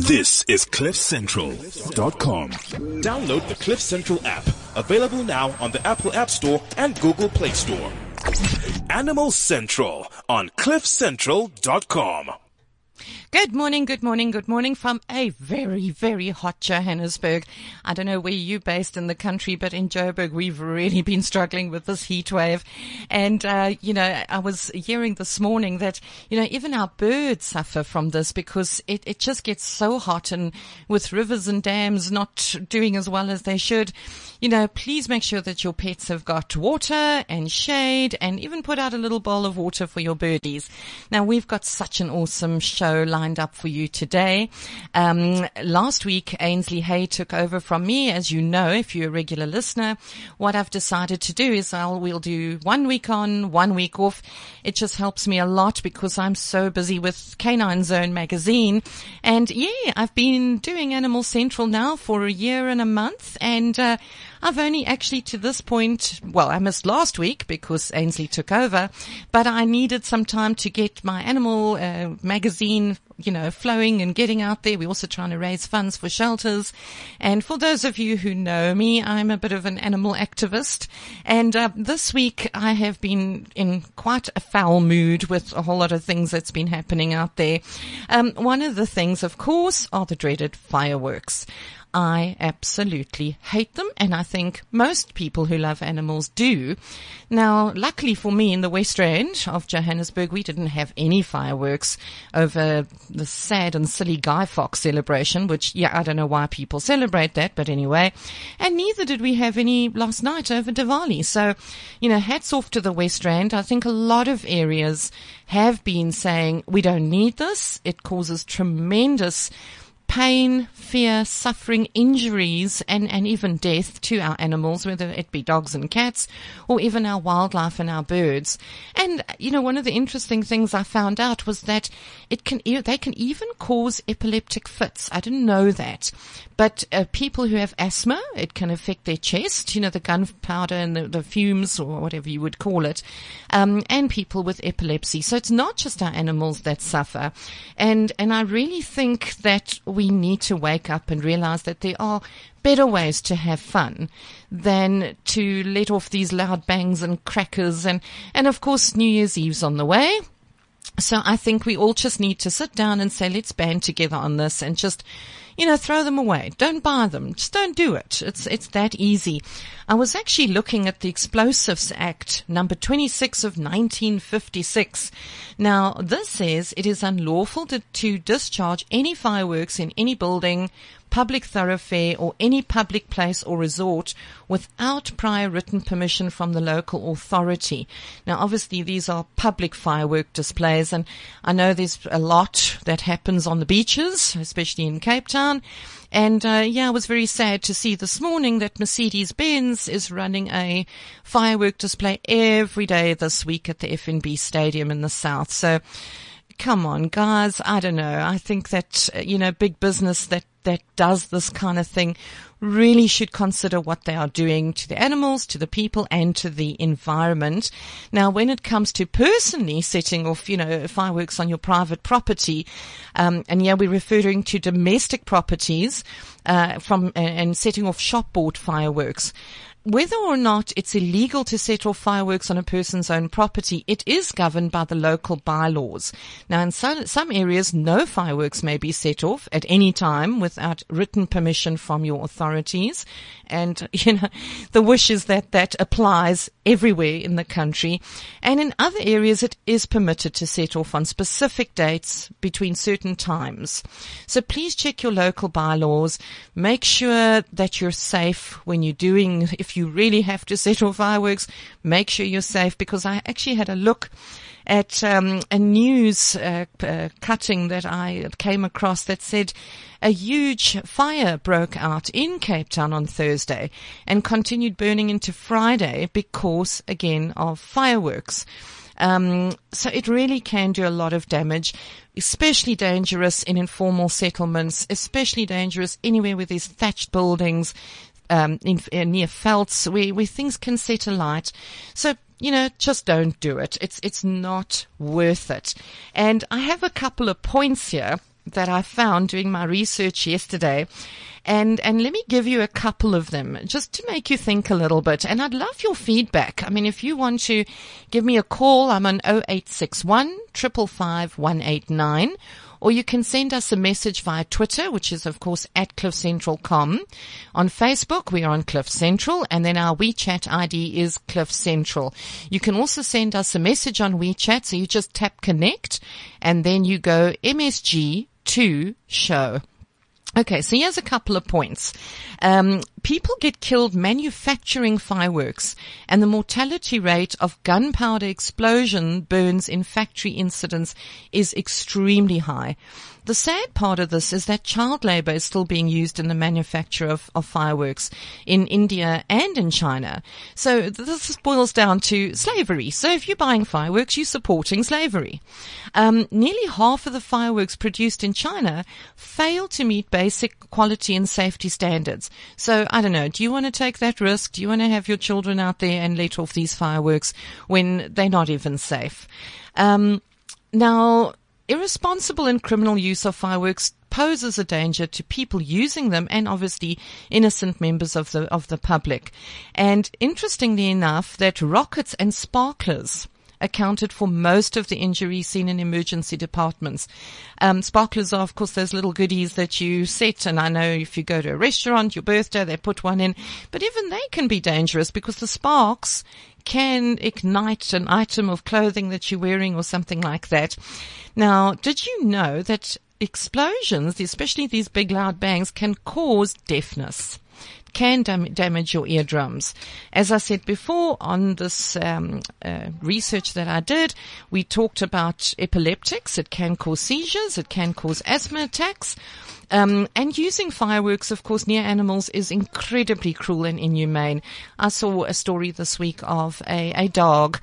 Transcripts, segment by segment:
This is CliffCentral.com. Download the Cliff Central app. Available now on the Apple App Store and Google Play Store. Animal Central on CliffCentral.com. Good morning, good morning, good morning from a very, very hot Johannesburg. I don't know where you're based in the country, but in Joburg, we've really been struggling with this heat wave. And, uh, you know, I was hearing this morning that, you know, even our birds suffer from this because it, it just gets so hot and with rivers and dams not doing as well as they should, you know, please make sure that your pets have got water and shade and even put out a little bowl of water for your birdies. Now we've got such an awesome show lined up for you today. Um, last week, Ainsley Hay took over from me. As you know, if you're a regular listener, what I've decided to do is I'll, we'll do one week on, one week off. It just helps me a lot because I'm so busy with Canine Zone magazine. And yeah, I've been doing Animal Central now for a year and a month and, uh, I've only actually to this point, well, I missed last week because Ainsley took over, but I needed some time to get my animal uh, magazine you know, flowing and getting out there. We're also trying to raise funds for shelters. And for those of you who know me, I'm a bit of an animal activist. And uh, this week I have been in quite a foul mood with a whole lot of things that's been happening out there. Um, one of the things, of course, are the dreaded fireworks. I absolutely hate them and I think most people who love animals do. Now, luckily for me in the West Rand of Johannesburg, we didn't have any fireworks over the sad and silly Guy Fawkes celebration, which, yeah, I don't know why people celebrate that, but anyway. And neither did we have any last night over Diwali. So, you know, hats off to the West Rand. I think a lot of areas have been saying we don't need this. It causes tremendous pain, fear, suffering, injuries, and, and even death to our animals, whether it be dogs and cats, or even our wildlife and our birds. And, you know, one of the interesting things I found out was that it can, they can even cause epileptic fits. I didn't know that. But uh, people who have asthma, it can affect their chest, you know, the gunpowder and the, the, fumes or whatever you would call it, um, and people with epilepsy. So it's not just our animals that suffer. And, and I really think that we need to wake up and realize that there are better ways to have fun than to let off these loud bangs and crackers and, and of course New Year's Eve's on the way. So I think we all just need to sit down and say, let's band together on this and just you know, throw them away. Don't buy them. Just don't do it. It's, it's that easy. I was actually looking at the Explosives Act, number 26 of 1956. Now, this says it is unlawful to, to discharge any fireworks in any building, public thoroughfare or any public place or resort without prior written permission from the local authority. Now, obviously, these are public firework displays, and I know there's a lot that happens on the beaches, especially in Cape Town. And uh, yeah, I was very sad to see this morning that Mercedes Benz is running a firework display every day this week at the FNB Stadium in the south. So come on, guys. I don't know. I think that, uh, you know, big business that that does this kind of thing really should consider what they are doing to the animals, to the people, and to the environment. Now, when it comes to personally setting off, you know, fireworks on your private property, um, and yeah, we're referring to domestic properties uh, from and setting off shop bought fireworks whether or not it's illegal to set off fireworks on a person's own property, it is governed by the local bylaws. Now, in some, some areas, no fireworks may be set off at any time without written permission from your authorities. And, you know, the wish is that that applies everywhere in the country. And in other areas, it is permitted to set off on specific dates between certain times. So please check your local bylaws. Make sure that you're safe when you're doing, if if you really have to set off fireworks, make sure you're safe because I actually had a look at um, a news uh, uh, cutting that I came across that said a huge fire broke out in Cape Town on Thursday and continued burning into Friday because, again, of fireworks. Um, so it really can do a lot of damage, especially dangerous in informal settlements, especially dangerous anywhere with these thatched buildings, um, in, near felts where, where things can set alight. So, you know, just don't do it. It's, it's not worth it. And I have a couple of points here that I found doing my research yesterday. And, and let me give you a couple of them just to make you think a little bit. And I'd love your feedback. I mean, if you want to give me a call, I'm on 0861 555 189 or you can send us a message via Twitter, which is of course at cliffcentral.com. On Facebook, we are on Cliff Central and then our WeChat ID is Cliff Central. You can also send us a message on WeChat. So you just tap connect and then you go MSG to show. Okay, so here's a couple of points. Um, people get killed manufacturing fireworks, and the mortality rate of gunpowder explosion burns in factory incidents is extremely high. The sad part of this is that child labor is still being used in the manufacture of, of fireworks in India and in China. So this boils down to slavery. So if you're buying fireworks, you're supporting slavery. Um, nearly half of the fireworks produced in China fail to meet basic quality and safety standards. So I don't know. Do you want to take that risk? Do you want to have your children out there and let off these fireworks when they're not even safe? Um, now, irresponsible and criminal use of fireworks poses a danger to people using them and obviously innocent members of the of the public. And interestingly enough, that rockets and sparklers accounted for most of the injuries seen in emergency departments. Um, sparklers are, of course, those little goodies that you set. And I know if you go to a restaurant, your birthday, they put one in, but even they can be dangerous because the sparks can ignite an item of clothing that you're wearing or something like that. Now, did you know that explosions, especially these big loud bangs, can cause deafness? Can dam- damage your eardrums. As I said before on this um, uh, research that I did, we talked about epileptics. It can cause seizures. It can cause asthma attacks. Um, and using fireworks, of course, near animals is incredibly cruel and inhumane. I saw a story this week of a, a dog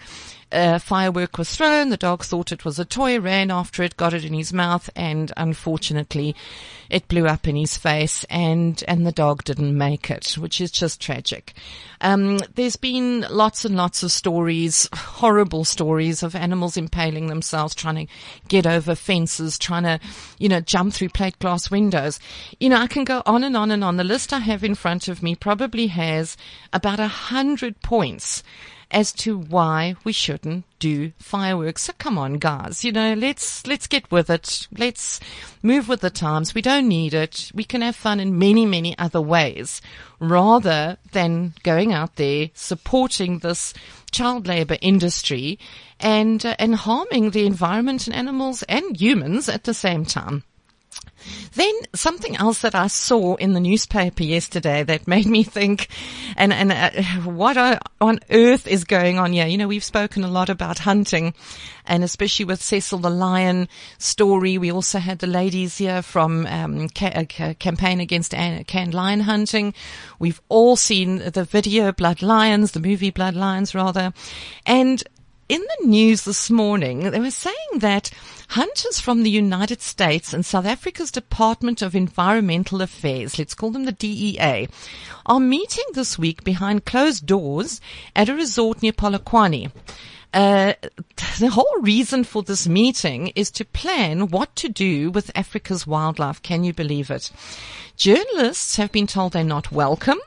a firework was thrown. The dog thought it was a toy, ran after it, got it in his mouth, and unfortunately, it blew up in his face, and and the dog didn't make it, which is just tragic. Um, there's been lots and lots of stories, horrible stories of animals impaling themselves, trying to get over fences, trying to, you know, jump through plate glass windows. You know, I can go on and on and on. The list I have in front of me probably has about a hundred points as to why we shouldn't do fireworks. So come on, guys, you know, let's, let's get with it. Let's move with the times. We don't need it. We can have fun in many, many other ways rather than going out there supporting this child labor industry and, uh, and harming the environment and animals and humans at the same time. Then something else that I saw in the newspaper yesterday that made me think, and and uh, what on earth is going on here? You know, we've spoken a lot about hunting, and especially with Cecil the Lion story. We also had the ladies here from um, ca- ca- campaign against canned lion hunting. We've all seen the video Blood Lions, the movie Blood Lions rather, and in the news this morning, they were saying that hunters from the United States and South Africa's Department of Environmental Affairs, let's call them the DEA, are meeting this week behind closed doors at a resort near Polokwane. Uh, the whole reason for this meeting is to plan what to do with Africa's wildlife. Can you believe it? Journalists have been told they're not welcome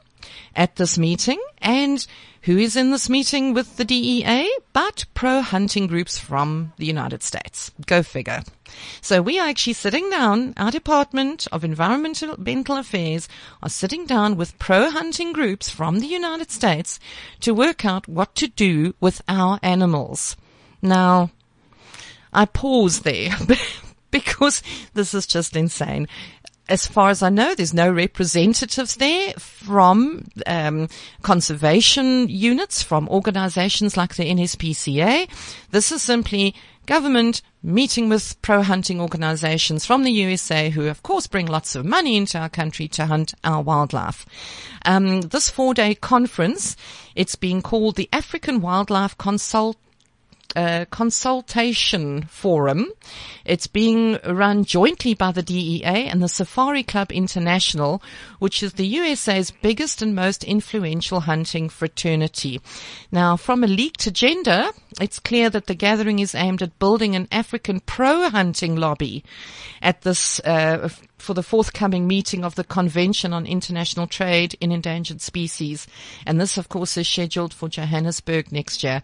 at this meeting and who is in this meeting with the DEA? But pro-hunting groups from the United States. Go figure. So we are actually sitting down, our Department of Environmental Affairs are sitting down with pro-hunting groups from the United States to work out what to do with our animals. Now, I pause there because this is just insane as far as I know, there's no representatives there from um, conservation units, from organizations like the NSPCA. This is simply government meeting with pro-hunting organizations from the USA who of course bring lots of money into our country to hunt our wildlife. Um, this four-day conference, it's being called the African Wildlife Consult a consultation forum. It's being run jointly by the DEA and the Safari Club International, which is the USA's biggest and most influential hunting fraternity. Now, from a leaked agenda, it's clear that the gathering is aimed at building an African pro-hunting lobby at this uh, for the forthcoming meeting of the Convention on International Trade in Endangered Species. And this, of course, is scheduled for Johannesburg next year.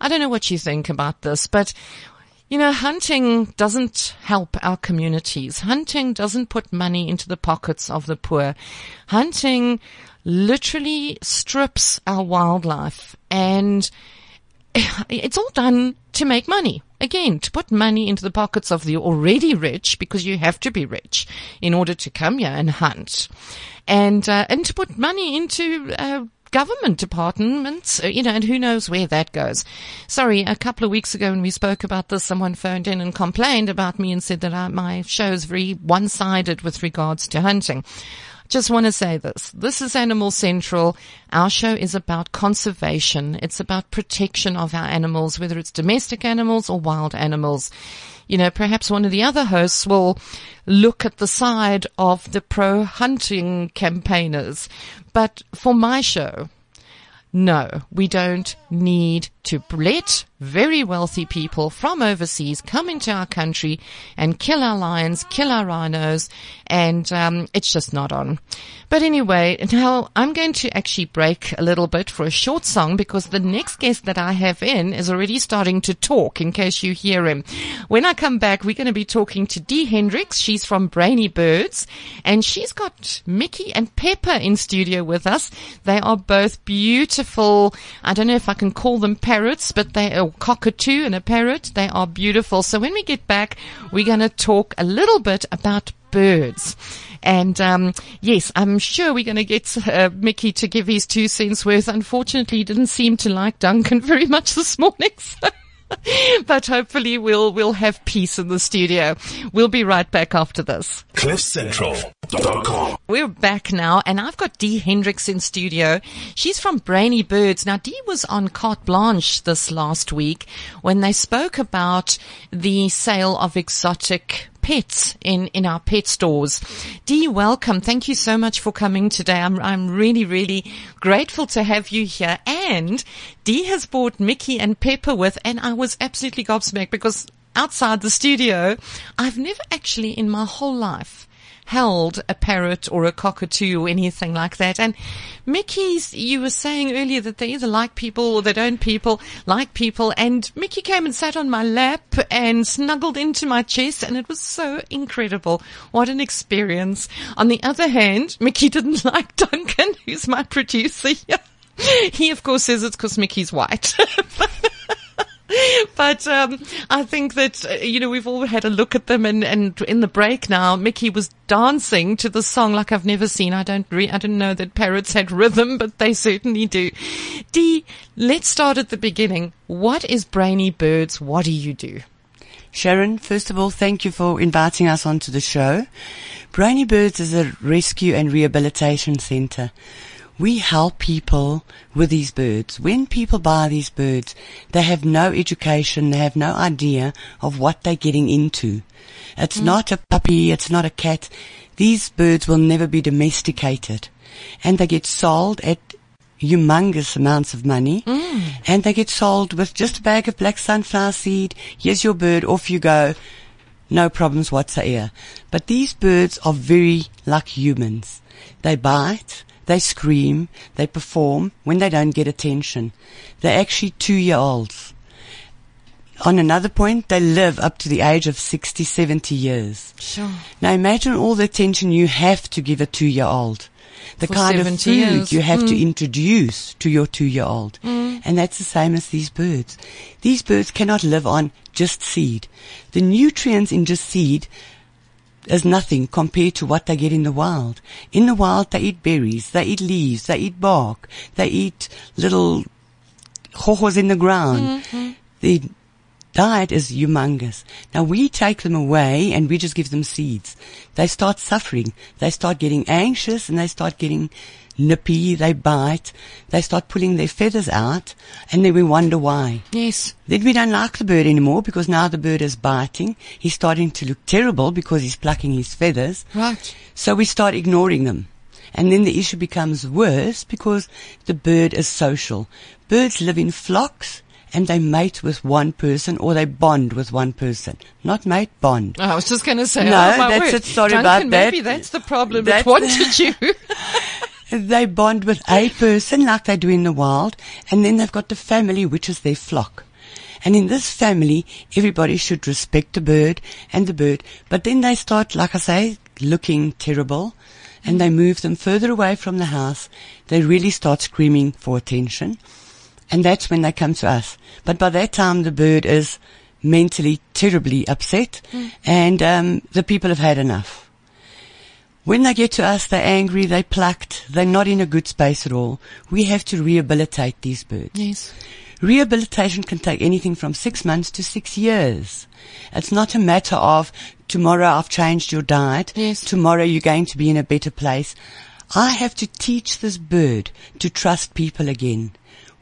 I don't know what you think about this, but you know, hunting doesn't help our communities. Hunting doesn't put money into the pockets of the poor. Hunting literally strips our wildlife and it's all done to make money. Again, to put money into the pockets of the already rich, because you have to be rich in order to come here and hunt, and uh, and to put money into uh, government departments, uh, you know, and who knows where that goes. Sorry, a couple of weeks ago when we spoke about this, someone phoned in and complained about me and said that I, uh, my show is very one-sided with regards to hunting. Just want to say this. This is Animal Central. Our show is about conservation. It's about protection of our animals, whether it's domestic animals or wild animals. You know, perhaps one of the other hosts will look at the side of the pro hunting campaigners. But for my show, no, we don't need to let very wealthy people from overseas come into our country and kill our lions, kill our rhinos, and um, it's just not on. But anyway, now I'm going to actually break a little bit for a short song because the next guest that I have in is already starting to talk in case you hear him. When I come back, we're going to be talking to Dee Hendricks. She's from Brainy Birds and she's got Mickey and Pepper in studio with us. They are both beautiful. I don't know if I can call them parrots, but they are cockatoo and a parrot. They are beautiful. So when we get back, we're going to talk a little bit about birds. And um, yes, I'm sure we're going to get uh, Mickey to give his two cents worth. Unfortunately, he didn't seem to like Duncan very much this morning. So. but hopefully we'll we'll have peace in the studio. We'll be right back after this. CliffCentral.com. We're back now, and I've got Dee Hendricks in studio. She's from Brainy Birds. Now, Dee was on Carte Blanche this last week when they spoke about the sale of exotic pets in, in our pet stores. Dee, welcome. Thank you so much for coming today. I'm, I'm really, really grateful to have you here. And Dee has brought Mickey and Pepper with, and I was absolutely gobsmacked because outside the studio, I've never actually in my whole life held a parrot or a cockatoo or anything like that. And Mickey's, you were saying earlier that they either like people or they don't people, like people. And Mickey came and sat on my lap and snuggled into my chest and it was so incredible. What an experience. On the other hand, Mickey didn't like Duncan, who's my producer. He of course says it's because Mickey's white. but um, I think that uh, you know we've all had a look at them, and, and in the break now, Mickey was dancing to the song like I've never seen. I don't re- I didn't know that parrots had rhythm, but they certainly do. Dee, let's start at the beginning. What is Brainy Birds? What do you do? Sharon, first of all, thank you for inviting us onto the show. Brainy Birds is a rescue and rehabilitation center we help people with these birds. When people buy these birds, they have no education, they have no idea of what they're getting into. It's mm. not a puppy, it's not a cat. These birds will never be domesticated. And they get sold at humongous amounts of money. Mm. And they get sold with just a bag of black sunflower seed. Here's your bird, off you go. No problems whatsoever. But these birds are very like humans. They bite, they scream, they perform when they don't get attention. They're actually two year olds. On another point, they live up to the age of 60, 70 years. Sure. Now imagine all the attention you have to give a two year old. The For kind of food years. you have mm. to introduce to your two year old. Mm. And that's the same as these birds. These birds cannot live on just seed. The nutrients in just seed is nothing compared to what they get in the wild. In the wild, they eat berries, they eat leaves, they eat bark, they eat little hohos in the ground. Mm-hmm. The diet is humongous. Now we take them away and we just give them seeds. They start suffering. They start getting anxious and they start getting nippy, they bite, they start pulling their feathers out, and then we wonder why. Yes. Then we don't like the bird anymore because now the bird is biting. He's starting to look terrible because he's plucking his feathers. Right. So we start ignoring them. And then the issue becomes worse because the bird is social. Birds live in flocks and they mate with one person or they bond with one person. Not mate, bond. Oh, I was just going to say, No, oh, my that's word. it. Sorry Duncan, about that. Maybe that's the problem. It That's- wanted you. They bond with a person like they do in the wild and then they've got the family which is their flock. And in this family, everybody should respect the bird and the bird, but then they start, like I say, looking terrible and they move them further away from the house. They really start screaming for attention. And that's when they come to us. But by that time, the bird is mentally terribly upset and um, the people have had enough. When they get to us, they're angry, they're plucked, they're not in a good space at all. We have to rehabilitate these birds. yes. Rehabilitation can take anything from six months to six years. It's not a matter of tomorrow I've changed your diet. Yes. Tomorrow you're going to be in a better place. I have to teach this bird to trust people again.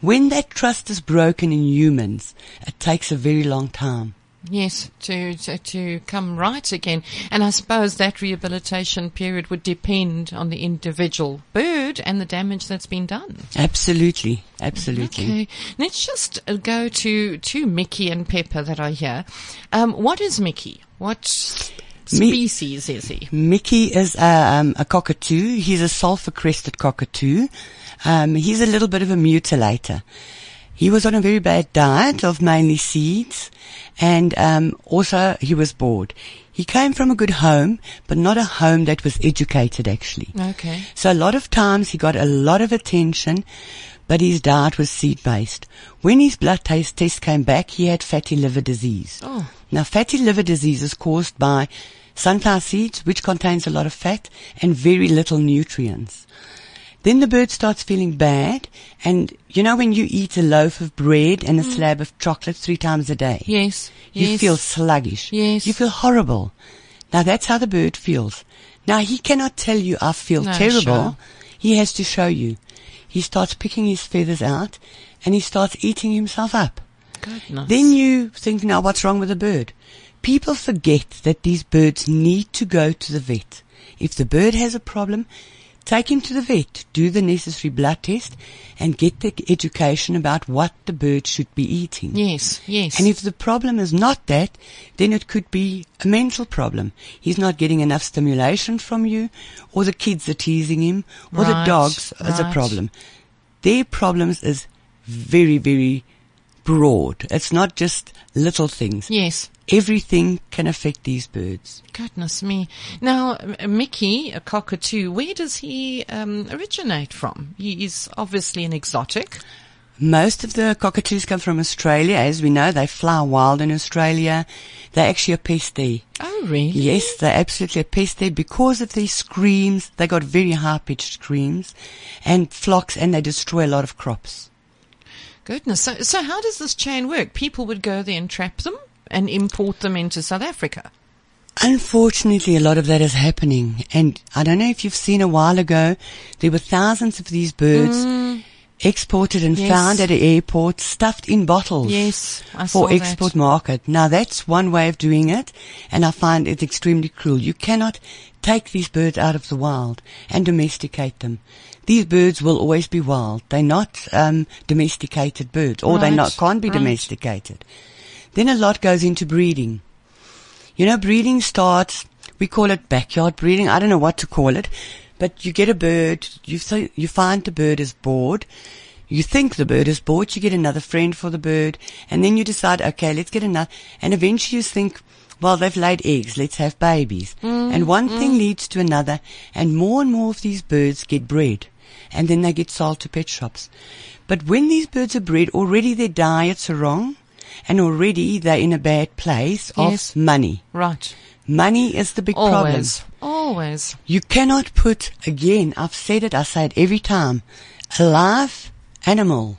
When that trust is broken in humans, it takes a very long time. Yes, to, to to come right again, and I suppose that rehabilitation period would depend on the individual bird and the damage that's been done. Absolutely. Absolutely. Okay, let's just uh, go to to Mickey and Pepper that are here. Um, what is Mickey? What Mi- species is he? Mickey is a, um, a cockatoo. He's a sulfur-crested cockatoo. Um, he's a little bit of a mutilator. He was on a very bad diet of mainly seeds, and um, also he was bored. He came from a good home, but not a home that was educated actually. Okay. So a lot of times he got a lot of attention, but his diet was seed based. When his blood taste test came back, he had fatty liver disease. Oh. Now fatty liver disease is caused by sunflower seeds, which contains a lot of fat and very little nutrients. Then the bird starts feeling bad, and you know when you eat a loaf of bread and a mm. slab of chocolate three times a day? Yes. You yes. feel sluggish. Yes. You feel horrible. Now that's how the bird feels. Now he cannot tell you I feel No, terrible. sure. He has to show you. He starts picking his feathers out and he starts eating himself up. Goodness. Then you think, now what's wrong with the bird? People forget that these birds need to go to the vet. If the bird has a problem, take him to the vet, do the necessary blood test, and get the education about what the bird should be eating. yes. Yes. And if the problem is not that, then it could be a mental problem. He's not getting enough stimulation from you, or the kids are teasing him, or the Right, dogs is a problem. Their problems is very, very broad. It's not just little things. yes. Everything can affect these birds. Goodness me. Now, Mickey, a cockatoo, where does he um, originate from? He is obviously an exotic. Most of the cockatoos come from Australia. As we know, they fly wild in Australia. They're actually a pest there. Oh, really? Yes, they're absolutely a pest there because of these screams. They got very high pitched screams and flocks and they destroy a lot of crops. Goodness. So, so how does this chain work? People would go there and trap them and import them into South Africa. Unfortunately, a lot of that is happening. And I don't know if you've seen a while ago, there were thousands of these birds exported and Mm. Yes. found at an airport, stuffed in bottles. Yes, for saw that. export market. Now that's one way of doing it, and I find it extremely cruel. You cannot take these birds out of the wild and domesticate them. These birds will always be wild. They're not um, domesticated birds, or they not can't be right. domesticated. Then a lot goes into breeding. You know, breeding starts. We call it backyard breeding. I don't know what to call it, but you get a bird. You th- you find the bird is bored. You think the bird is bored. You get another friend for the bird, and then you decide, okay, let's get another. And eventually you think, well, they've laid eggs. Let's have babies. Mm, and one thing mm. leads to another, and more and more of these birds get bred, and then they get sold to pet shops. But when these birds are bred, already their diets are wrong, and already they're in a bad place Yes. of money. Right. Money is the big problem. Always. Always. You cannot put, again, I've said it, I say it every time, a live animal.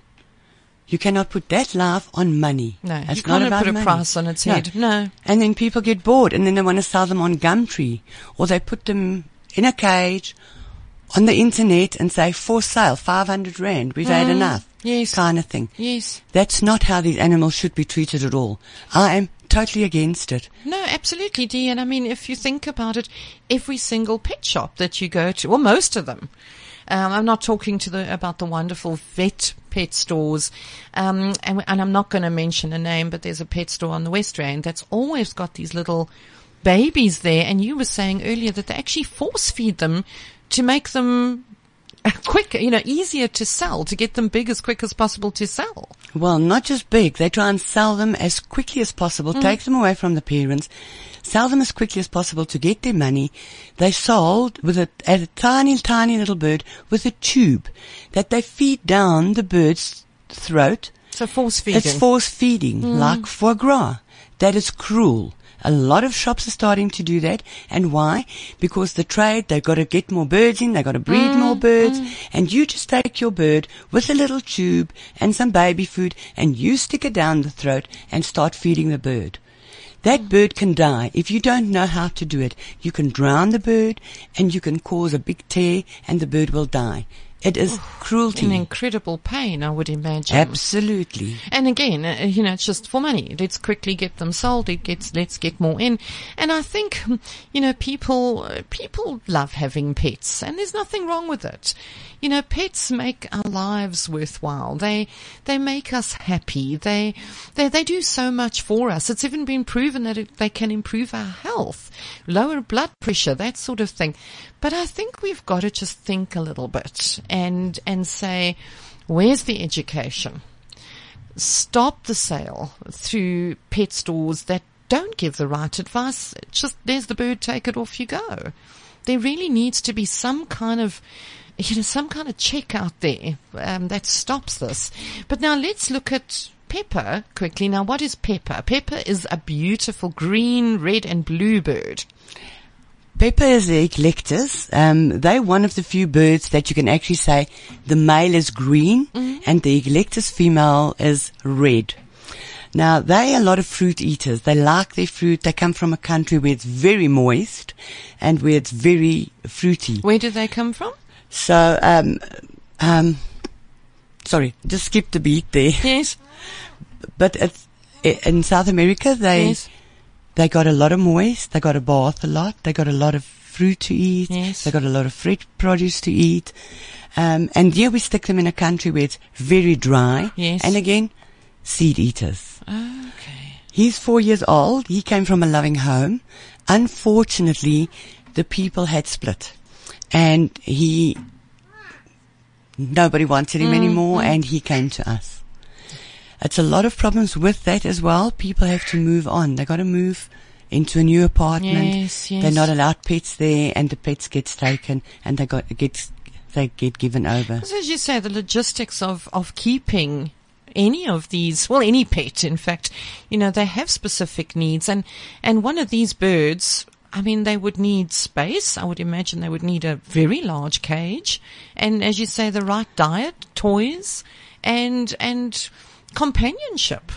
You cannot put that life on money. No, It's you not can't about put a money. price on its head. No. And then people get bored and then they want to sell them on Gumtree or they put them in a cage on the internet and say for sale, 500 rand, we've had enough. Mm. yes. Kind of thing. Yes. That's not how these animals should be treated at all. I am totally against it. No, absolutely, Dee. And I mean, if you think about it, every single pet shop that you go to, well, most of them. Um, I'm not talking to the about the wonderful vet pet stores, um, and, and I'm not going to mention a name, but there's a pet store on the West Rand that's always got these little babies there. And you were saying earlier that they actually force feed them to make them quicker, you know, easier to sell, to get them big as quick as possible to sell. Well, not just big. They try and sell them as quickly as possible, mm. take them away from the parents, sell them as quickly as possible to get their money. They sold with a, at a tiny, tiny little bird with a tube that they feed down the bird's throat. So force feeding. It's force feeding, mm. like foie gras. That is cruel. A lot of shops are starting to do that. And why? Because the trade, they've got to get more birds in, they've got to breed more mm, birds, mm. and you just take your bird with a little tube and some baby food and you stick it down the throat and start feeding the bird. That mm. bird can die. If you don't know how to do it, you can drown the bird and you can cause a big tear and the bird will die. It is cruelty. in incredible pain, I would imagine. Absolutely. And again, uh, you know, it's just for money. Let's quickly get them sold. It gets, let's get more in. And I think, you know, people, uh, people love having pets and there's nothing wrong with it. You know, pets make our lives worthwhile. They, they make us happy. They, they, they do so much for us. It's even been proven that it, they can improve our health, lower blood pressure, that sort of thing. But I think we've got to just think a little bit and, and say, where's the education? stop the sale through pet stores that don't give the right advice. Just there's the bird, take it off you go. There really needs to be some kind of you know, some kind of check out there um, that stops this. But now let's look at pepper quickly. Now, what is pepper? Pepper is a beautiful green, red, and blue bird. Pepper is the eclectus. Um, they're one of the few birds that you can actually say the male is green and the eclectus female is red. Now, they are a lot of fruit eaters. They like their fruit. They come from a country where it's very moist and where it's very fruity. Where do they come from? So, um, um, sorry, just skip the beat there. Yes. But in South America, they Yes. They got a lot of moist. They got a bath a lot. They got a lot of fruit to eat. Yes. They got a lot of fruit produce to eat. Um, and here we stick them in a country where it's very dry. Yes. And again, seed eaters. Okay. He's four years old. He came from a loving home. Unfortunately, the people had split and he, nobody wanted him anymore and he came to us. It's a lot of problems with that as well. People have to move on. They got to move into a new apartment. Yes, yes. They're not allowed pets there and the pets gets taken and they got, gets, they get given over. So as you say, the logistics of, of keeping any of these, well, any pet, in fact, you know, they have specific needs. And, and one of these birds, I mean, they would need space. I would imagine they would need a very large cage. And as you say, the right diet, toys, and, and companionship.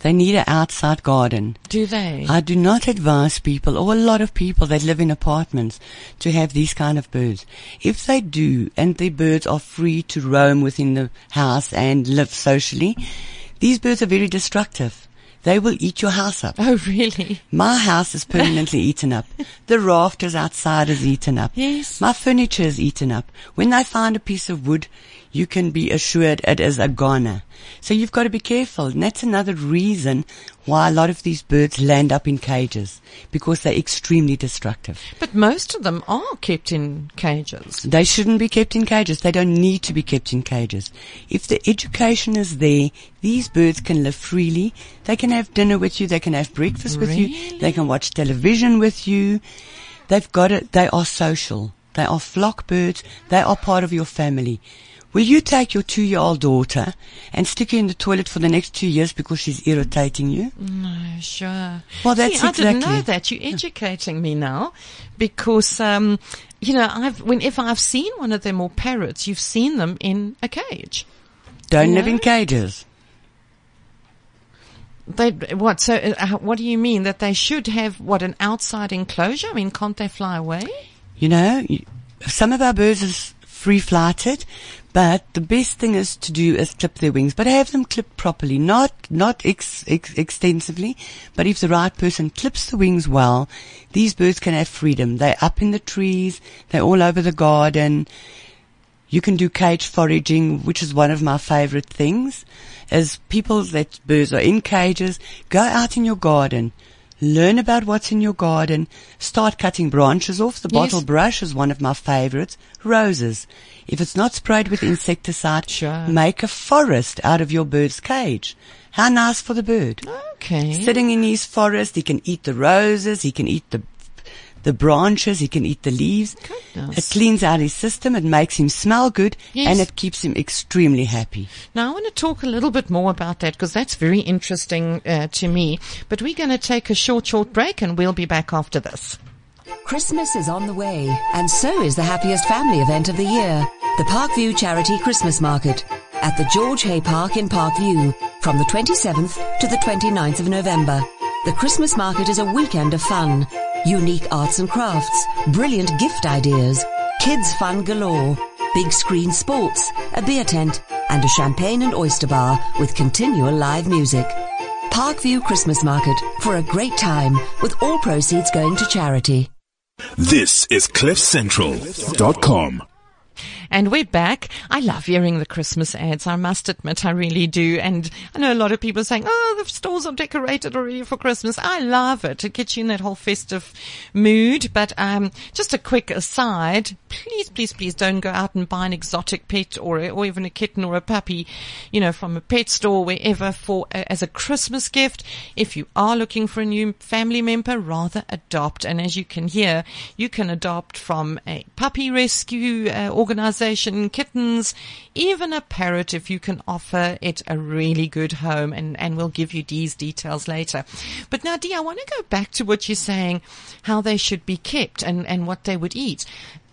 They need an outside garden. Do they? I do not advise people, or a lot of people that live in apartments, to have these kind of birds. If they do, and the birds are free to roam within the house and live socially, these birds are very destructive. They will eat your house up. oh, really? My house is permanently eaten up. The rafters outside is eaten up. Yes. My furniture is eaten up. When they find a piece of wood, you can be assured it is a goner. So you've got to be careful. And that's another reason why a lot of these birds land up in cages. Because they're extremely destructive. But most of them are kept in cages. They shouldn't be kept in cages. They don't need to be kept in cages. If the education is there, these birds can live freely. They can have dinner with you. They can have breakfast with you. They can watch television with you. They've got it. They are social. They are flock birds. They are part of your family. Will you take your two-year-old daughter and stick her in the toilet for the next two years because she's irritating you? No, sure. Well, that's See, I didn't exactly- know that. You're educating me now because, um, you know, I've, whenever I've seen one of them or parrots, you've seen them in a cage. Don't live in cages. They, what, so, uh, what do you mean? That they should have, what, an outside enclosure? I mean, can't they fly away? You know, some of our birds is free flighted, but the best thing is to do is clip their wings, but have them clipped properly, not, not ex, ex, extensively, but if the right person clips the wings well, these birds can have freedom. They're up in the trees, they're all over the garden. You can do cage foraging, which is one of my favorite things. As people that birds are in cages, go out in your garden. Learn about what's in your garden. Start cutting branches off. The Yes. bottle brush is one of my favorites. Roses. If it's not sprayed with insecticide, Sure. make a forest out of your bird's cage. How nice for the bird. Okay. Sitting in his forest, he can eat the roses, he can eat the the branches, he can eat the leaves. Goodness. It cleans out his system, it makes him smell good, Yes. and it keeps him extremely happy. Now, I want to talk a little bit more about that because that's very interesting uh, to me. But we're going to take a short, short break and we'll be back after this. Christmas is on the way, and so is the happiest family event of the year, the Parkview Charity Christmas Market at the George Hay Park in Parkview from the 27th to the 29th of November. The Christmas market is a weekend of fun, unique arts and crafts, brilliant gift ideas, kids fun galore, big screen sports, a beer tent, and a champagne and oyster bar with continual live music. Parkview Christmas Market for a great time with all proceeds going to charity. This is CliffCentral.com. And we're back. I love hearing the Christmas ads. I must admit, I really do. And I know a lot of people saying, oh, the stores are decorated already for Christmas. I love it. It gets you in that whole festive mood. But, um, just a quick aside. Please, please, please don't go out and buy an exotic pet or, or even a kitten or a puppy, you know, from a pet store, wherever for, uh, as a Christmas gift. If you are looking for a new family member, rather adopt. And as you can hear, you can adopt from a puppy rescue uh, organization, kittens, even a parrot if you can offer it a really good home. And, and we'll give you these details later. But now, Dee, I want to go back to what you're saying, how they should be kept and, and what they would eat.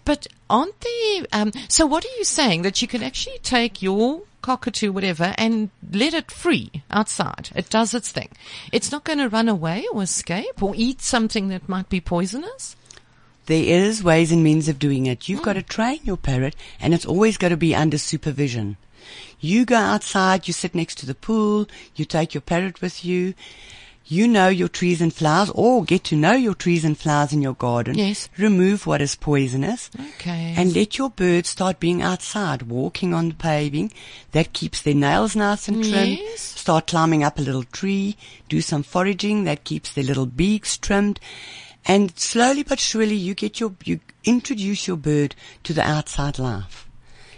But aren't they, um, so what are you saying? That you can actually take your cockatoo, whatever, and let it free outside. It does its thing. It's not going to run away or escape or eat something that might be poisonous. There is ways and means of doing it. You've got to mm. train your parrot and it's always got to be under supervision. You go outside, you sit next to the pool, you take your parrot with you, you know your trees and flowers or get to know your trees and flowers in your garden. Yes. Remove what is poisonous. Okay. And let your birds start being outside, walking on the paving. That keeps their nails nice and trimmed. Yes. Start climbing up a little tree, do some foraging. That keeps their little beaks trimmed. And slowly but surely you get your, you introduce your bird to the outside life.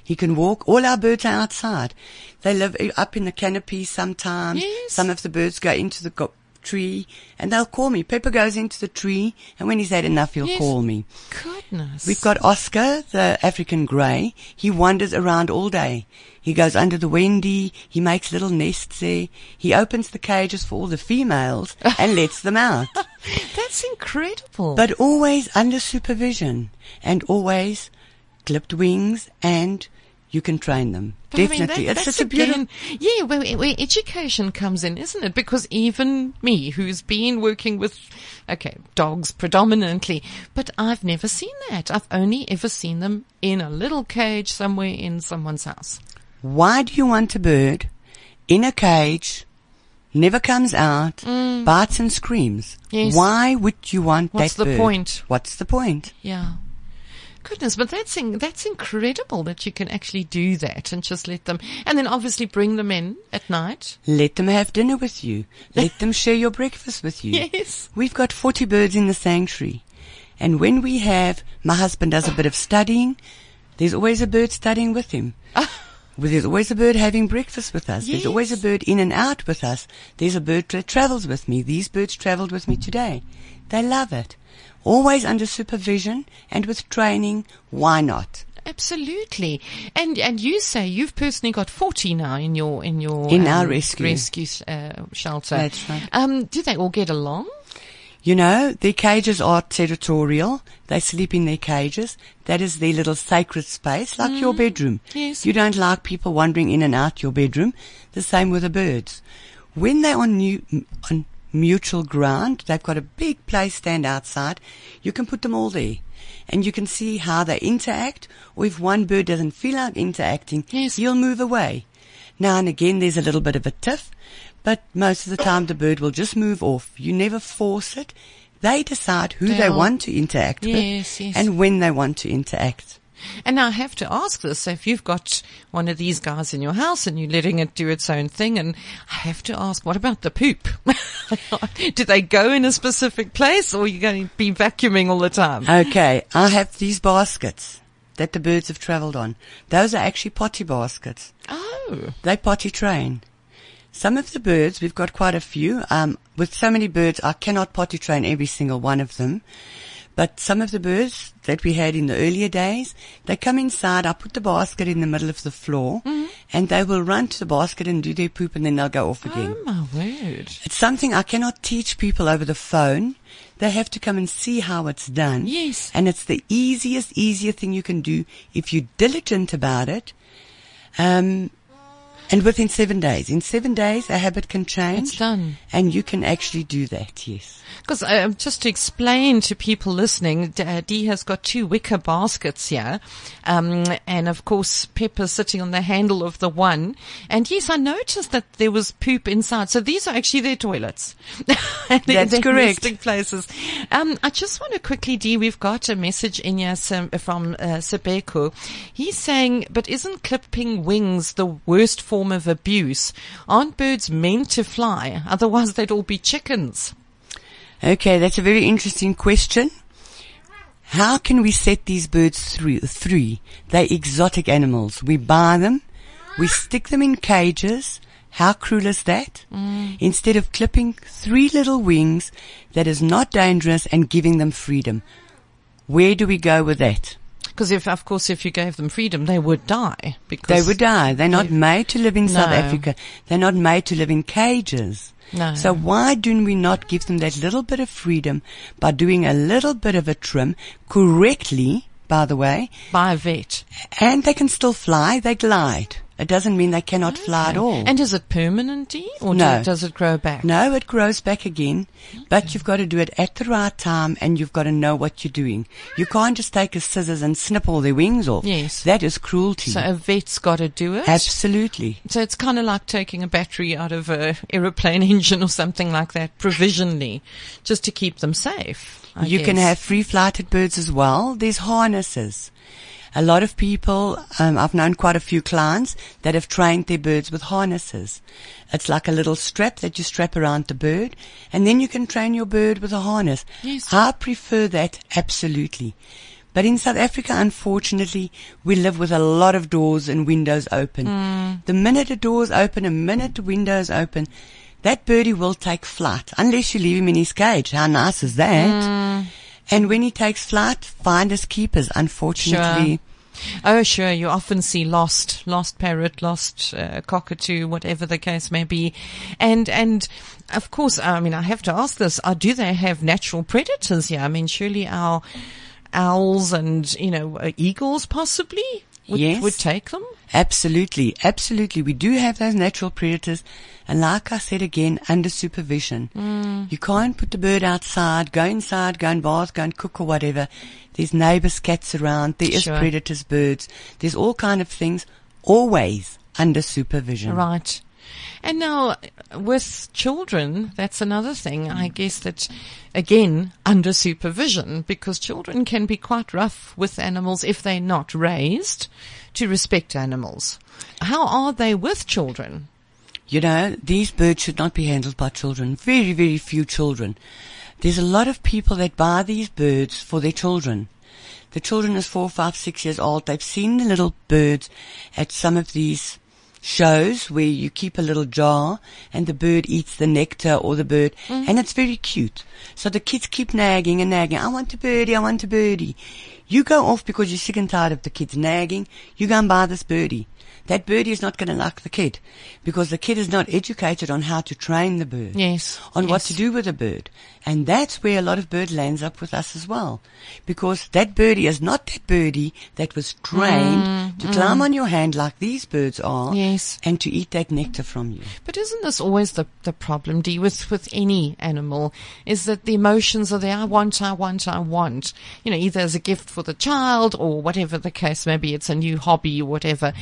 He can walk. All our birds are outside. They live up in the canopy sometimes. Yes. Some of the birds go into the go- tree and they'll call me. Pepper goes into the tree and when he's had enough, he'll Yes. call me. Goodness. We've got Oscar, the African grey. He wanders around all day. He goes under the Wendy. He makes little nests there. He opens the cages for all the females and lets them out. That's incredible. But always under supervision and always clipped wings and you can train them. But I mean, Definitely. that- it's just a beautiful, yeah, where, where education comes in, isn't it? Because even me, who's been working with, okay, dogs predominantly, but I've never seen that. I've only ever seen them in a little cage somewhere in someone's house. why do you want a bird in a cage, never comes out, bites and screams? Mm. Yes. Why would you want that? bird? What's the point? What's the point? Yeah. Goodness, but that's in, that's incredible that you can actually do that and just let them, and then obviously bring them in at night. Let them have dinner with you. Let them share your breakfast with you. Yes. We've got 40 birds in the sanctuary. And when we have, my husband does a bit of studying, there's always a bird studying with him. Ah. Well, There's always a bird having breakfast with us. Yes. There's always a bird in and out with us. There's a bird that travels with me. These birds traveled with me today. They love it. Always under supervision and with training. Why not? Absolutely. And and you say you've personally got 40 now in your in your In our rescue. rescue uh, shelter. That's right. Um do they all get along? You know, their cages are territorial. They sleep in their cages. That is their little sacred space, like your bedroom. Yes. You don't like people wandering in and out your bedroom. The same with the birds. When they're on new, on mutual ground. They've got a big play stand outside. You can put them all there. And you can see how they interact, or if one bird doesn't feel like interacting, Yes. he'll move away. Now and again there's a little bit of a tiff, but most of the time the bird will just move off. You never force it. They decide who they They'll- want to interact Yes, with yes. and when they want to interact. And I have to ask this. If you've got one of these guys in your house and you're letting it do its own thing, and I have to ask, what about the poop? do they go in a specific place or are you going to be vacuuming all the time? Okay, I have these baskets that the birds have traveled on. Those are actually potty baskets. Oh, They potty train. Some of the birds, we've got quite a few. Um, with so many birds, I cannot potty train every single one of them. But some of the birds that we had in the earlier days, they come inside. I put the basket in the middle of the floor, and they will run to the basket and do their poop, and then they'll go off again. oh my word. It's something I cannot teach people over the phone. They have to come and see how it's done. Yes. And it's the easiest, easiest thing you can do if you're diligent about it. Um, and within seven days. In seven days, a habit can change. It's done. And you can actually do that, yes. Because uh, just to explain to people listening, uh, Dee has got two wicker baskets here, um, and of course Pepper's sitting on the handle of the one. And yes, I noticed that there was poop inside. So these are actually their toilets. They're- That's they're correct. places. Um, I just want to quickly, Dee, we've got a message in here from uh, Sebeko. He's saying, but isn't clipping wings the worst form of abuse? Aren't birds meant to fly? Otherwise they'd all be chickens. Okay, that's a very interesting question. How can we set these birds through, free? They're exotic animals. We buy them, we stick them in cages. How cruel is that? Mm. Instead of clipping three little wings that is not dangerous and giving them freedom. Where do we go with that? Because if, of course, if you gave them freedom, they would die. Because They would die. They're not made to live in South Africa. They're not made to live in cages. No. So why do we not give them that little bit of freedom by doing a little bit of a trim correctly, by the way, by a vet. and they can still fly, they glide. It doesn't mean they cannot fly at all. And is it permanent, Or No. do, does it grow back? no, it grows back again, but you've got to do it at the right time and you've got to know what you're doing. You can't just take a scissors and snip all their wings off. Yes. That is cruelty. So a vet's got to do it? Absolutely. So it's kind of like taking a battery out of a aeroplane engine or something like that, provisionally, just to keep them safe. I you can have free flighted birds as well. There's harnesses. A lot of people, um, I've known quite a few clients that have trained their birds with harnesses. It's like a little strap that you strap around the bird, and then you can train your bird with a harness. Yes. I prefer that absolutely. But in South Africa, unfortunately, we live with a lot of doors and windows open. Hmm. The minute a door's open, a minute the window's open, that birdie will take flight. Unless you leave him in his cage. How nice is that? Hmm. And when he takes flight, finders keepers, unfortunately. Oh, sure. You often see lost, lost parrot, lost uh, cockatoo, whatever the case may be, and and of course, I mean, I have to ask this: uh, Do they have natural predators here? I mean, surely our owls and you know uh, eagles possibly would, Yes. would take them. Absolutely, absolutely. We do have those natural predators. And like I said again, under supervision. Mm. You can't put the bird outside, go inside, go and bath, go and cook or whatever. There's neighbors' cats around. There is Sure. predators, birds. There's all kind of things. Always under supervision. Right. And now with children, that's another thing. I mm. guess that again, under supervision, because children can be quite rough with animals if they're not raised to respect animals. How are they with children? You know, these birds should not be handled by children. Very, very few children. There's a lot of people that buy these birds for their children. The children is four, five, six years old. They've seen the little birds at some of these shows where you keep a little jar and the bird eats the nectar or the bird mm. and it's very cute. So the kids keep nagging and nagging. I want a birdie. I want a birdie. You go off because you're sick and tired of the kids nagging. You go and buy this birdie. That birdie is not going to like the kid because the kid is not educated on how to train the bird. Yes, On what to do with a bird. And that's where a lot of bird lands up with us as well. Because that birdie is not that birdie that was trained to climb on your hand like these birds are. Mm, Yes. And to eat that nectar from you. But isn't this always the, the problem, Dee, with, with any animal, is that the emotions are there, I want, I want, I want. You know, either as a gift for the child or whatever the case may be, it's a new hobby or whatever.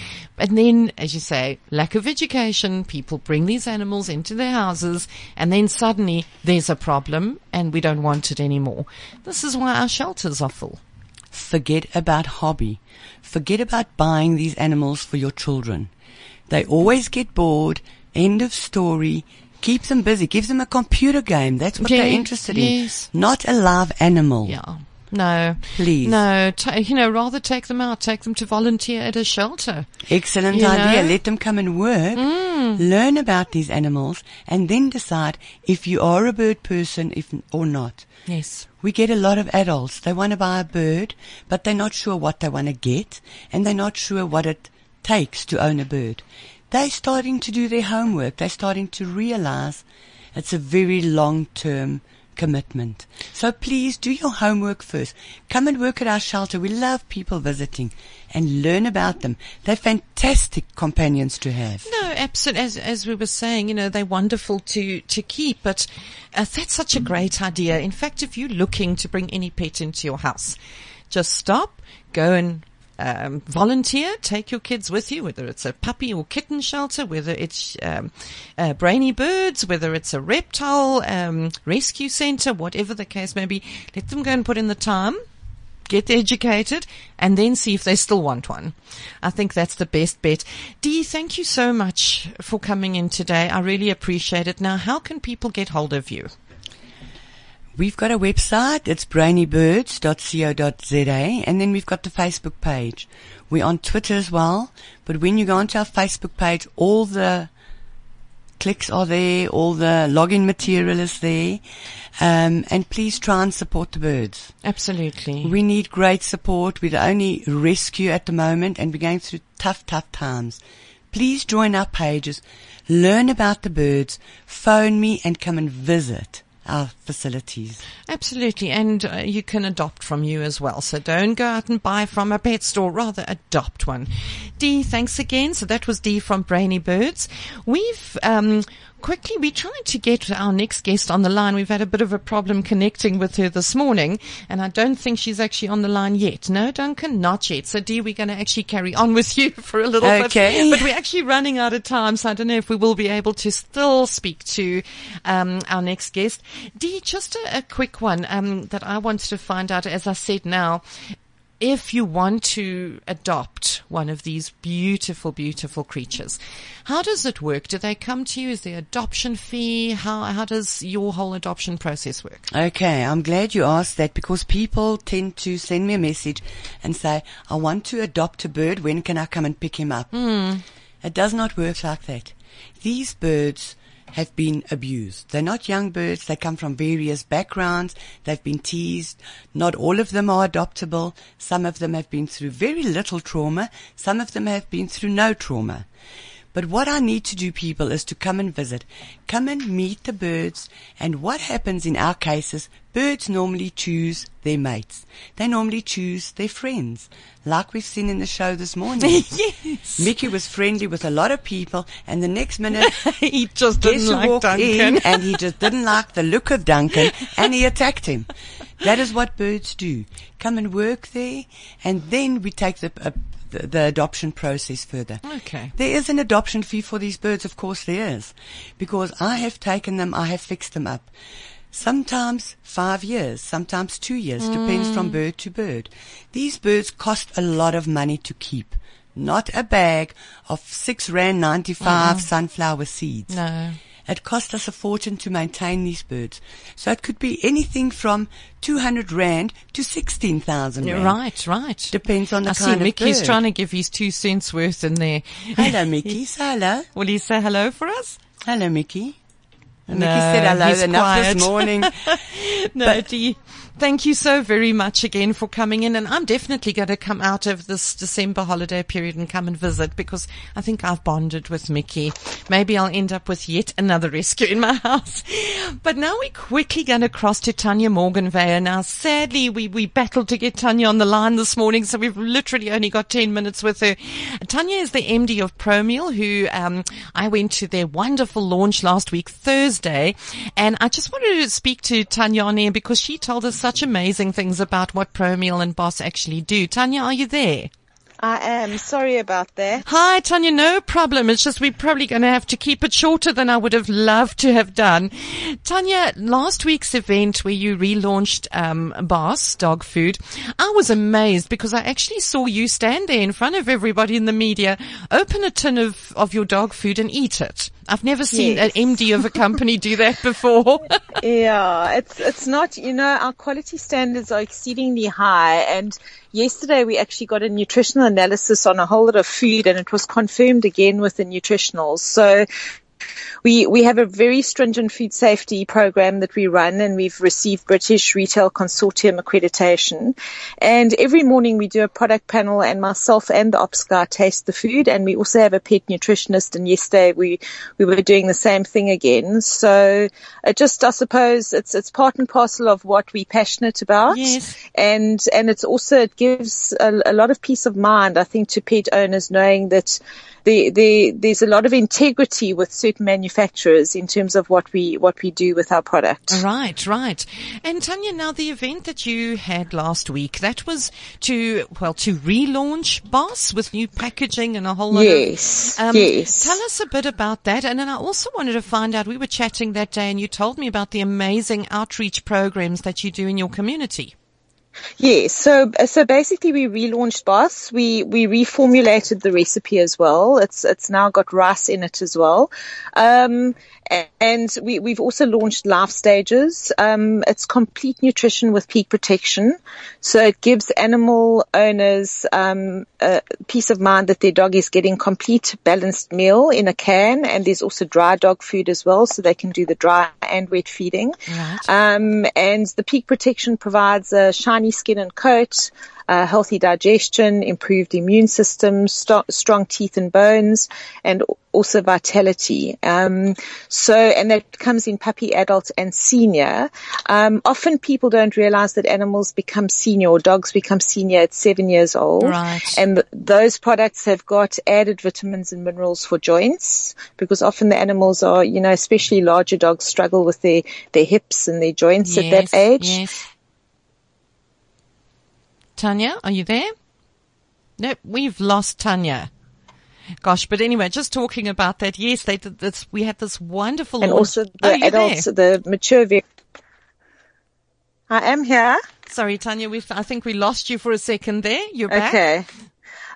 And then, as you say, lack of education, people bring these animals into their houses and then suddenly there's a problem and we don't want it anymore. This is why our shelters are full. Forget about hobby. Forget about buying these animals for your children. They always get bored. End of story. Keep them busy. Give them a computer game. That's what Yeah, they're interested yes. in. Not a live animal. Yeah. No. Please. No. Ta you know, rather take them out, take them to volunteer at a shelter. Excellent You idea. know? Let them come and work, mm. learn about these animals, and then decide if you are a bird person if, or not. Yes. We get a lot of adults. They want to buy a bird, but they're not sure what they want to get, and they're not sure what it takes to own a bird. They're starting to do their homework. They're starting to realize it's a very long-term commitment. So please do your homework first. Come and work at our shelter. We love people visiting and learn about them. They're fantastic companions to have. No, absolutely. As, as we were saying, you know, they're wonderful to, to keep, but uh, that's such a great idea. In fact, if you're looking to bring any pet into your house, just stop, go and um, volunteer, take your kids with you, whether it's a puppy or kitten shelter, whether it's um, uh, brainy birds, whether it's a reptile um, rescue center, whatever the case may be. Let them go and put in the time get educated and then see if they still want one. I think that's the best bet. Dee, thank you so much for coming in today. I really appreciate it. Now, how can people get hold of you? We've got a website. It's brainybirds.co.za and then we've got the Facebook page. We're on Twitter as well, but when you go onto our Facebook page, all the clicks are there, all the login material is there. Um, and please try and support the birds. Absolutely. We need great support. We're the only rescue at the moment and we're going through tough, tough times. Please join our pages, learn about the birds, phone me and come and visit our facilities. Absolutely. And uh, you can adopt from you as well. So don't go out and buy from a pet store, rather adopt one. Dee, thanks again. So that was Dee from Brainy Birds. We've, um, quickly, we tried to get our next guest on the line. We've had a bit of a problem connecting with her this morning, and I don't think she's actually on the line yet. No, Duncan, not yet. So Dee, we're going to actually carry on with you for a little Okay. bit. But we're actually running out of time, so I don't know if we will be able to still speak to um, our next guest. Dee, just a, a quick one um, that I wanted to find out. As I said now, if you want to adopt one of these beautiful, beautiful creatures, how does it work? Do they come to you? Is there adoption fee? How how does your whole adoption process work? Okay, I'm glad you asked that because people tend to send me a message and say, I want to adopt a bird. When can I come and pick him up? Hmm. It does not work like that. These birds have been abused. They're not young birds. They come from various backgrounds. They've been teased. Not all of them are adoptable. Some of them have been through very little trauma. Some of them have been through no trauma. But what I need to do, people, is to come and visit. Come and meet the birds. And what happens in our cases, birds normally choose their mates. They normally choose their friends. Like we've seen in the show this morning. yes. Mickey was friendly with a lot of people and the next minute he just didn't like Duncan. in and he just didn't like the look of Duncan and he attacked him. That is what birds do. Come and work there and then we take the, uh, the, the adoption process further. Okay. There is an adoption fee for these birds, of course there is. Because I have taken them, I have fixed them up. Sometimes five years, sometimes two years, depends Mm. from bird to bird. These birds cost a lot of money to keep. Not a bag of six rand ninety sunflower seeds. No. It cost us a fortune to maintain these birds. So it could be anything from 200 rand to 16,000 Yeah, rand. Right, right. Depends on the I kind see of Mickey's bird. trying to give his two cents worth in there. Hello, Mickey. Say hello. Will you say hello for us? Hello, Mickey. No, Mickey said hello enough quiet. this morning. No, But- Thank you so very much again for coming in. And I'm definitely going to come out of this December holiday period and come and visit because I think I've bonded with Mickey. Maybe I'll end up with yet another rescue in my house. But now we're quickly going to cross to Tanya Morgenweyer. Now, sadly, we, we battled to get Tanya on the line this morning, so we've literally only got 10 minutes with her. Tanya is the MD of ProMeal, who um, I went to their wonderful launch last week, Thursday. And I just wanted to speak to Tanya on air because she told us such amazing things about what ProMeal and Boss actually do. Tanya, are you there? I am. Sorry about that. Hi, Tanya. No problem. It's just we're probably going to have to keep it shorter than I would have loved to have done. Tanya, last week's event where you relaunched um, Boss dog food, I was amazed because I actually saw you stand there in front of everybody in the media, open a tin of, of your dog food and eat it. I've never seen yes. an MD of a company do that before. yeah, it's it's not. You know, our quality standards are exceedingly high, and yesterday we actually got a nutritional analysis on a whole lot of food, and it was confirmed again with the nutritionals. So we, we have a very stringent food safety program that we run and we've received British Retail Consortium accreditation. And every morning we do a product panel and myself and the ops guy taste the food and we also have a pet nutritionist and yesterday we, we were doing the same thing again. So it just, I suppose it's, it's part and parcel of what we're passionate about. Yes. And, and it's also, it gives a, a lot of peace of mind, I think, to pet owners knowing that the, the, there's a lot of integrity with certain manufacturers in terms of what we what we do with our product. Right, right. And Tanya, now the event that you had last week, that was to well to relaunch Boss with new packaging and a whole lot yes, of. Um, yes. Tell us a bit about that, and then I also wanted to find out. We were chatting that day, and you told me about the amazing outreach programs that you do in your community. Yes. So, so basically we relaunched Boss. We, we reformulated the recipe as well. It's, it's now got rice in it as well. Um, and we, we've also launched life stages. Um, it's complete nutrition with peak protection. So it gives animal owners, um, a peace of mind that their dog is getting complete balanced meal in a can. And there's also dry dog food as well. So they can do the dry and wet feeding. Right. Um, and the peak protection provides a shiny skin and coat, uh, healthy digestion, improved immune system, st- strong teeth and bones, and also vitality. Um, so, and that comes in puppy, adult, and senior. Um, often people don't realize that animals become senior or dogs become senior at seven years old. Right. And th- those products have got added vitamins and minerals for joints because often the animals are, you know, especially larger dogs struggle with their, their hips and their joints yes, at that age. Yes. Tanya, are you there? Nope, we've lost Tanya. Gosh, but anyway, just talking about that, yes, they did this, we had this wonderful and also oh, the oh, adults, there? the mature. Ve- I am here. Sorry, Tanya, we I think we lost you for a second there. You're back. Okay.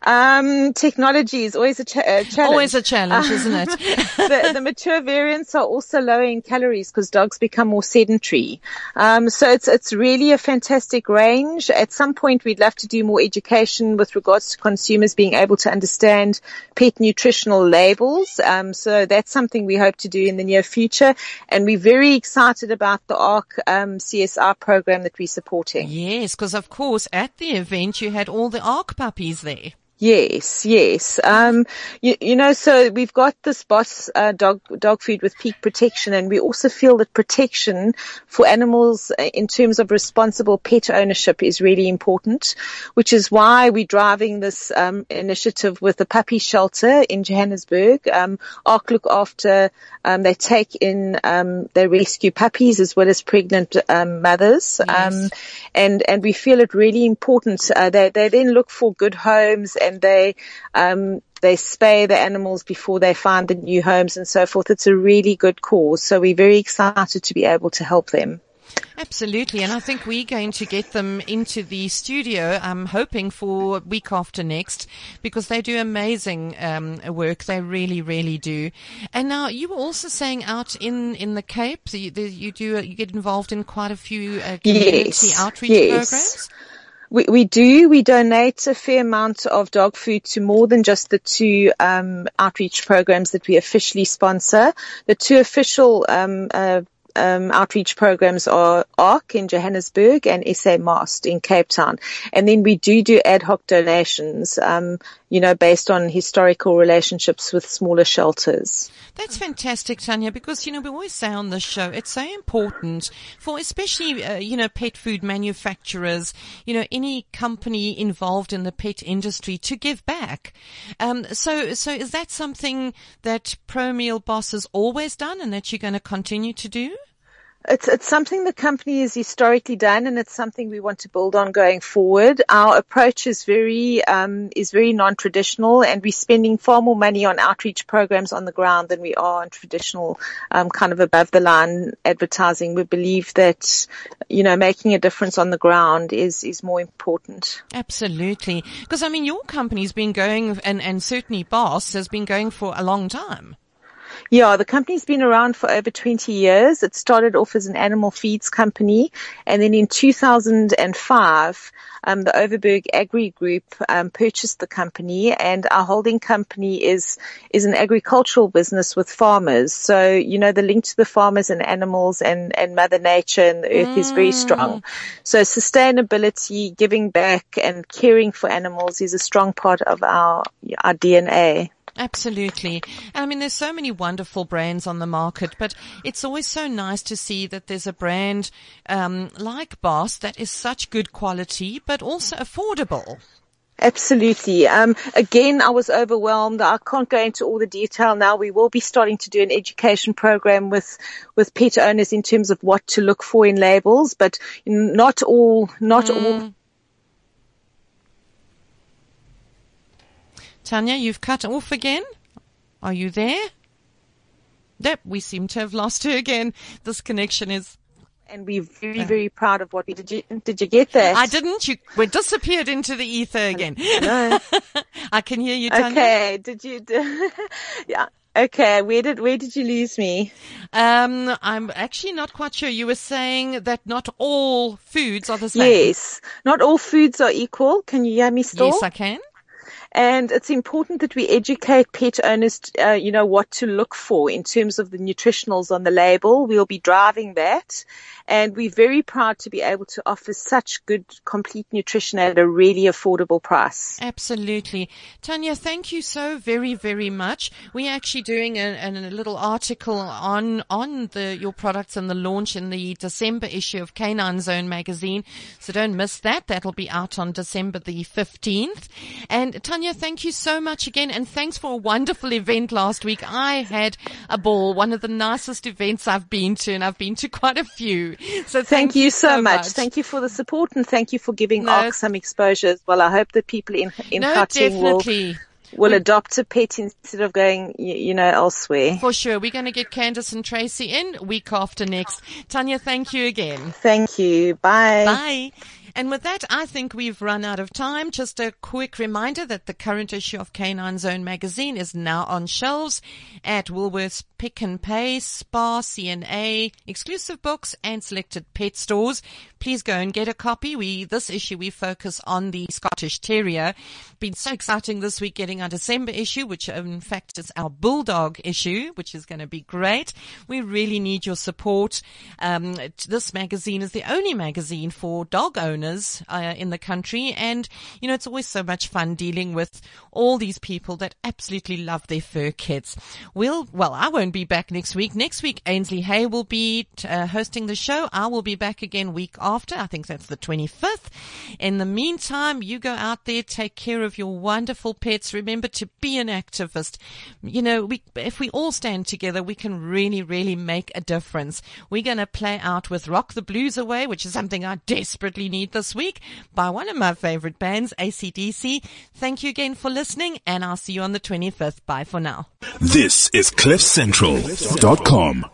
Um, technology is always a, cha- a challenge. Always a challenge, isn't it? the, the, mature variants are also lower in calories because dogs become more sedentary. Um, so it's it's really a fantastic range. At some point, we'd love to do more education with regards to consumers being able to understand pet nutritional labels. Um, so that's something we hope to do in the near future, and we're very excited about the ARC um, CSR program that we're supporting. Yes, because of course at the event you had all the ARC puppies there. Yes, yes. Um, you, you, know, so we've got this boss uh, dog dog food with peak protection, and we also feel that protection for animals uh, in terms of responsible pet ownership is really important, which is why we're driving this um, initiative with the puppy shelter in Johannesburg. Um, ARC look after, um, they take in, um, they rescue puppies as well as pregnant um, mothers, yes. Um, and and we feel it really important. Uh, they they then look for good homes and and they um, they spay the animals before they find the new homes and so forth. It's a really good cause, so we're very excited to be able to help them. Absolutely, and I think we're going to get them into the studio. I'm hoping for week after next because they do amazing um, work. They really, really do. And now you were also saying out in in the Cape, you, you do you get involved in quite a few uh, community yes, outreach yes. programs. We, we do. We donate a fair amount of dog food to more than just the two um, outreach programs that we officially sponsor. The two official um, uh, um, outreach programs are ARC in Johannesburg and SA MAST in Cape Town. And then we do do ad hoc donations, um, you know, based on historical relationships with smaller shelters. That's fantastic, Tanya, because, you know, we always say on this show, it's so important for especially, uh, you know, pet food manufacturers, you know, any company involved in the pet industry to give back. Um, so, so is that something that ProMeal Boss has always done and that you're going to continue to do? It's it's something the company has historically done, and it's something we want to build on going forward. Our approach is very um, is very non-traditional, and we're spending far more money on outreach programs on the ground than we are on traditional um, kind of above the line advertising. We believe that you know making a difference on the ground is is more important. Absolutely, because I mean your company's been going, and and certainly Boss has been going for a long time. Yeah, the company's been around for over 20 years. It started off as an animal feeds company, and then in 2005, um, the Overberg Agri Group um, purchased the company, and our holding company is is an agricultural business with farmers. So you know the link to the farmers and animals and and Mother Nature and the earth mm. is very strong. So sustainability, giving back, and caring for animals is a strong part of our our DNA. Absolutely. I mean, there's so many wonderful brands on the market, but it's always so nice to see that there's a brand um, like Boss that is such good quality, but also affordable. Absolutely. Um, again, I was overwhelmed. I can't go into all the detail now. We will be starting to do an education program with with pet owners in terms of what to look for in labels, but not all not mm. all Tanya, you've cut off again. Are you there? Yep, we seem to have lost her again. This connection is and we're very, very proud of what we did. You, did you get that? I didn't. You we disappeared into the ether again. No. I can hear you. Tanya. Okay. Did you? Do, yeah. Okay. Where did where did you lose me? Um, I'm actually not quite sure. You were saying that not all foods are the same. Yes, not all foods are equal. Can you hear me still? Yes, I can. And it's important that we educate pet owners, uh, you know, what to look for in terms of the nutritionals on the label. We'll be driving that. And we're very proud to be able to offer such good, complete nutrition at a really affordable price. Absolutely. Tanya, thank you so very, very much. We're actually doing a, a, little article on, on the, your products and the launch in the December issue of Canine Zone magazine. So don't miss that. That'll be out on December the 15th. And Tanya, thank you so much again. And thanks for a wonderful event last week. I had a ball, one of the nicest events I've been to, and I've been to quite a few. So thank, you, you so, much. much. Thank you for the support and thank you for giving no, ARC some exposure as well. I hope that people in, in no, Gauteng will, will adopt a pet instead of going, you, you, know, elsewhere. For sure. We're going to get Candice and Tracy in week after next. Tanya, thank you again. Thank you. Bye. Bye. And with that, I think we've run out of time. Just a quick reminder that the current issue of Canine Zone magazine is now on shelves at Woolworths Pick n Pay, Spar, CNA, exclusive books and selected pet stores. Please go and get a copy. We, this issue, we focus on the Scottish Terrier. Been so exciting this week getting our December issue, which in fact is our Bulldog issue, which is going to be great. We really need your support. Um, this magazine is the only magazine for dog owners uh, in the country. And, you know, it's always so much fun dealing with all these people that absolutely love their fur kits. We'll, well, I won't be back next week. Next week, Ainsley Hay will be uh, hosting the show. I will be back again week after. I think that's the 25th. In the meantime, you go out there, take care of your wonderful pets. Remember to be an activist. You know, we, if we all stand together, we can really, really make a difference. We're going to play out with Rock the Blues Away, which is something I desperately need this week by one of my favorite bands, AC/DC. Thank you again for listening and I'll see you on the 25th. Bye for now. This is CliffCentral.com.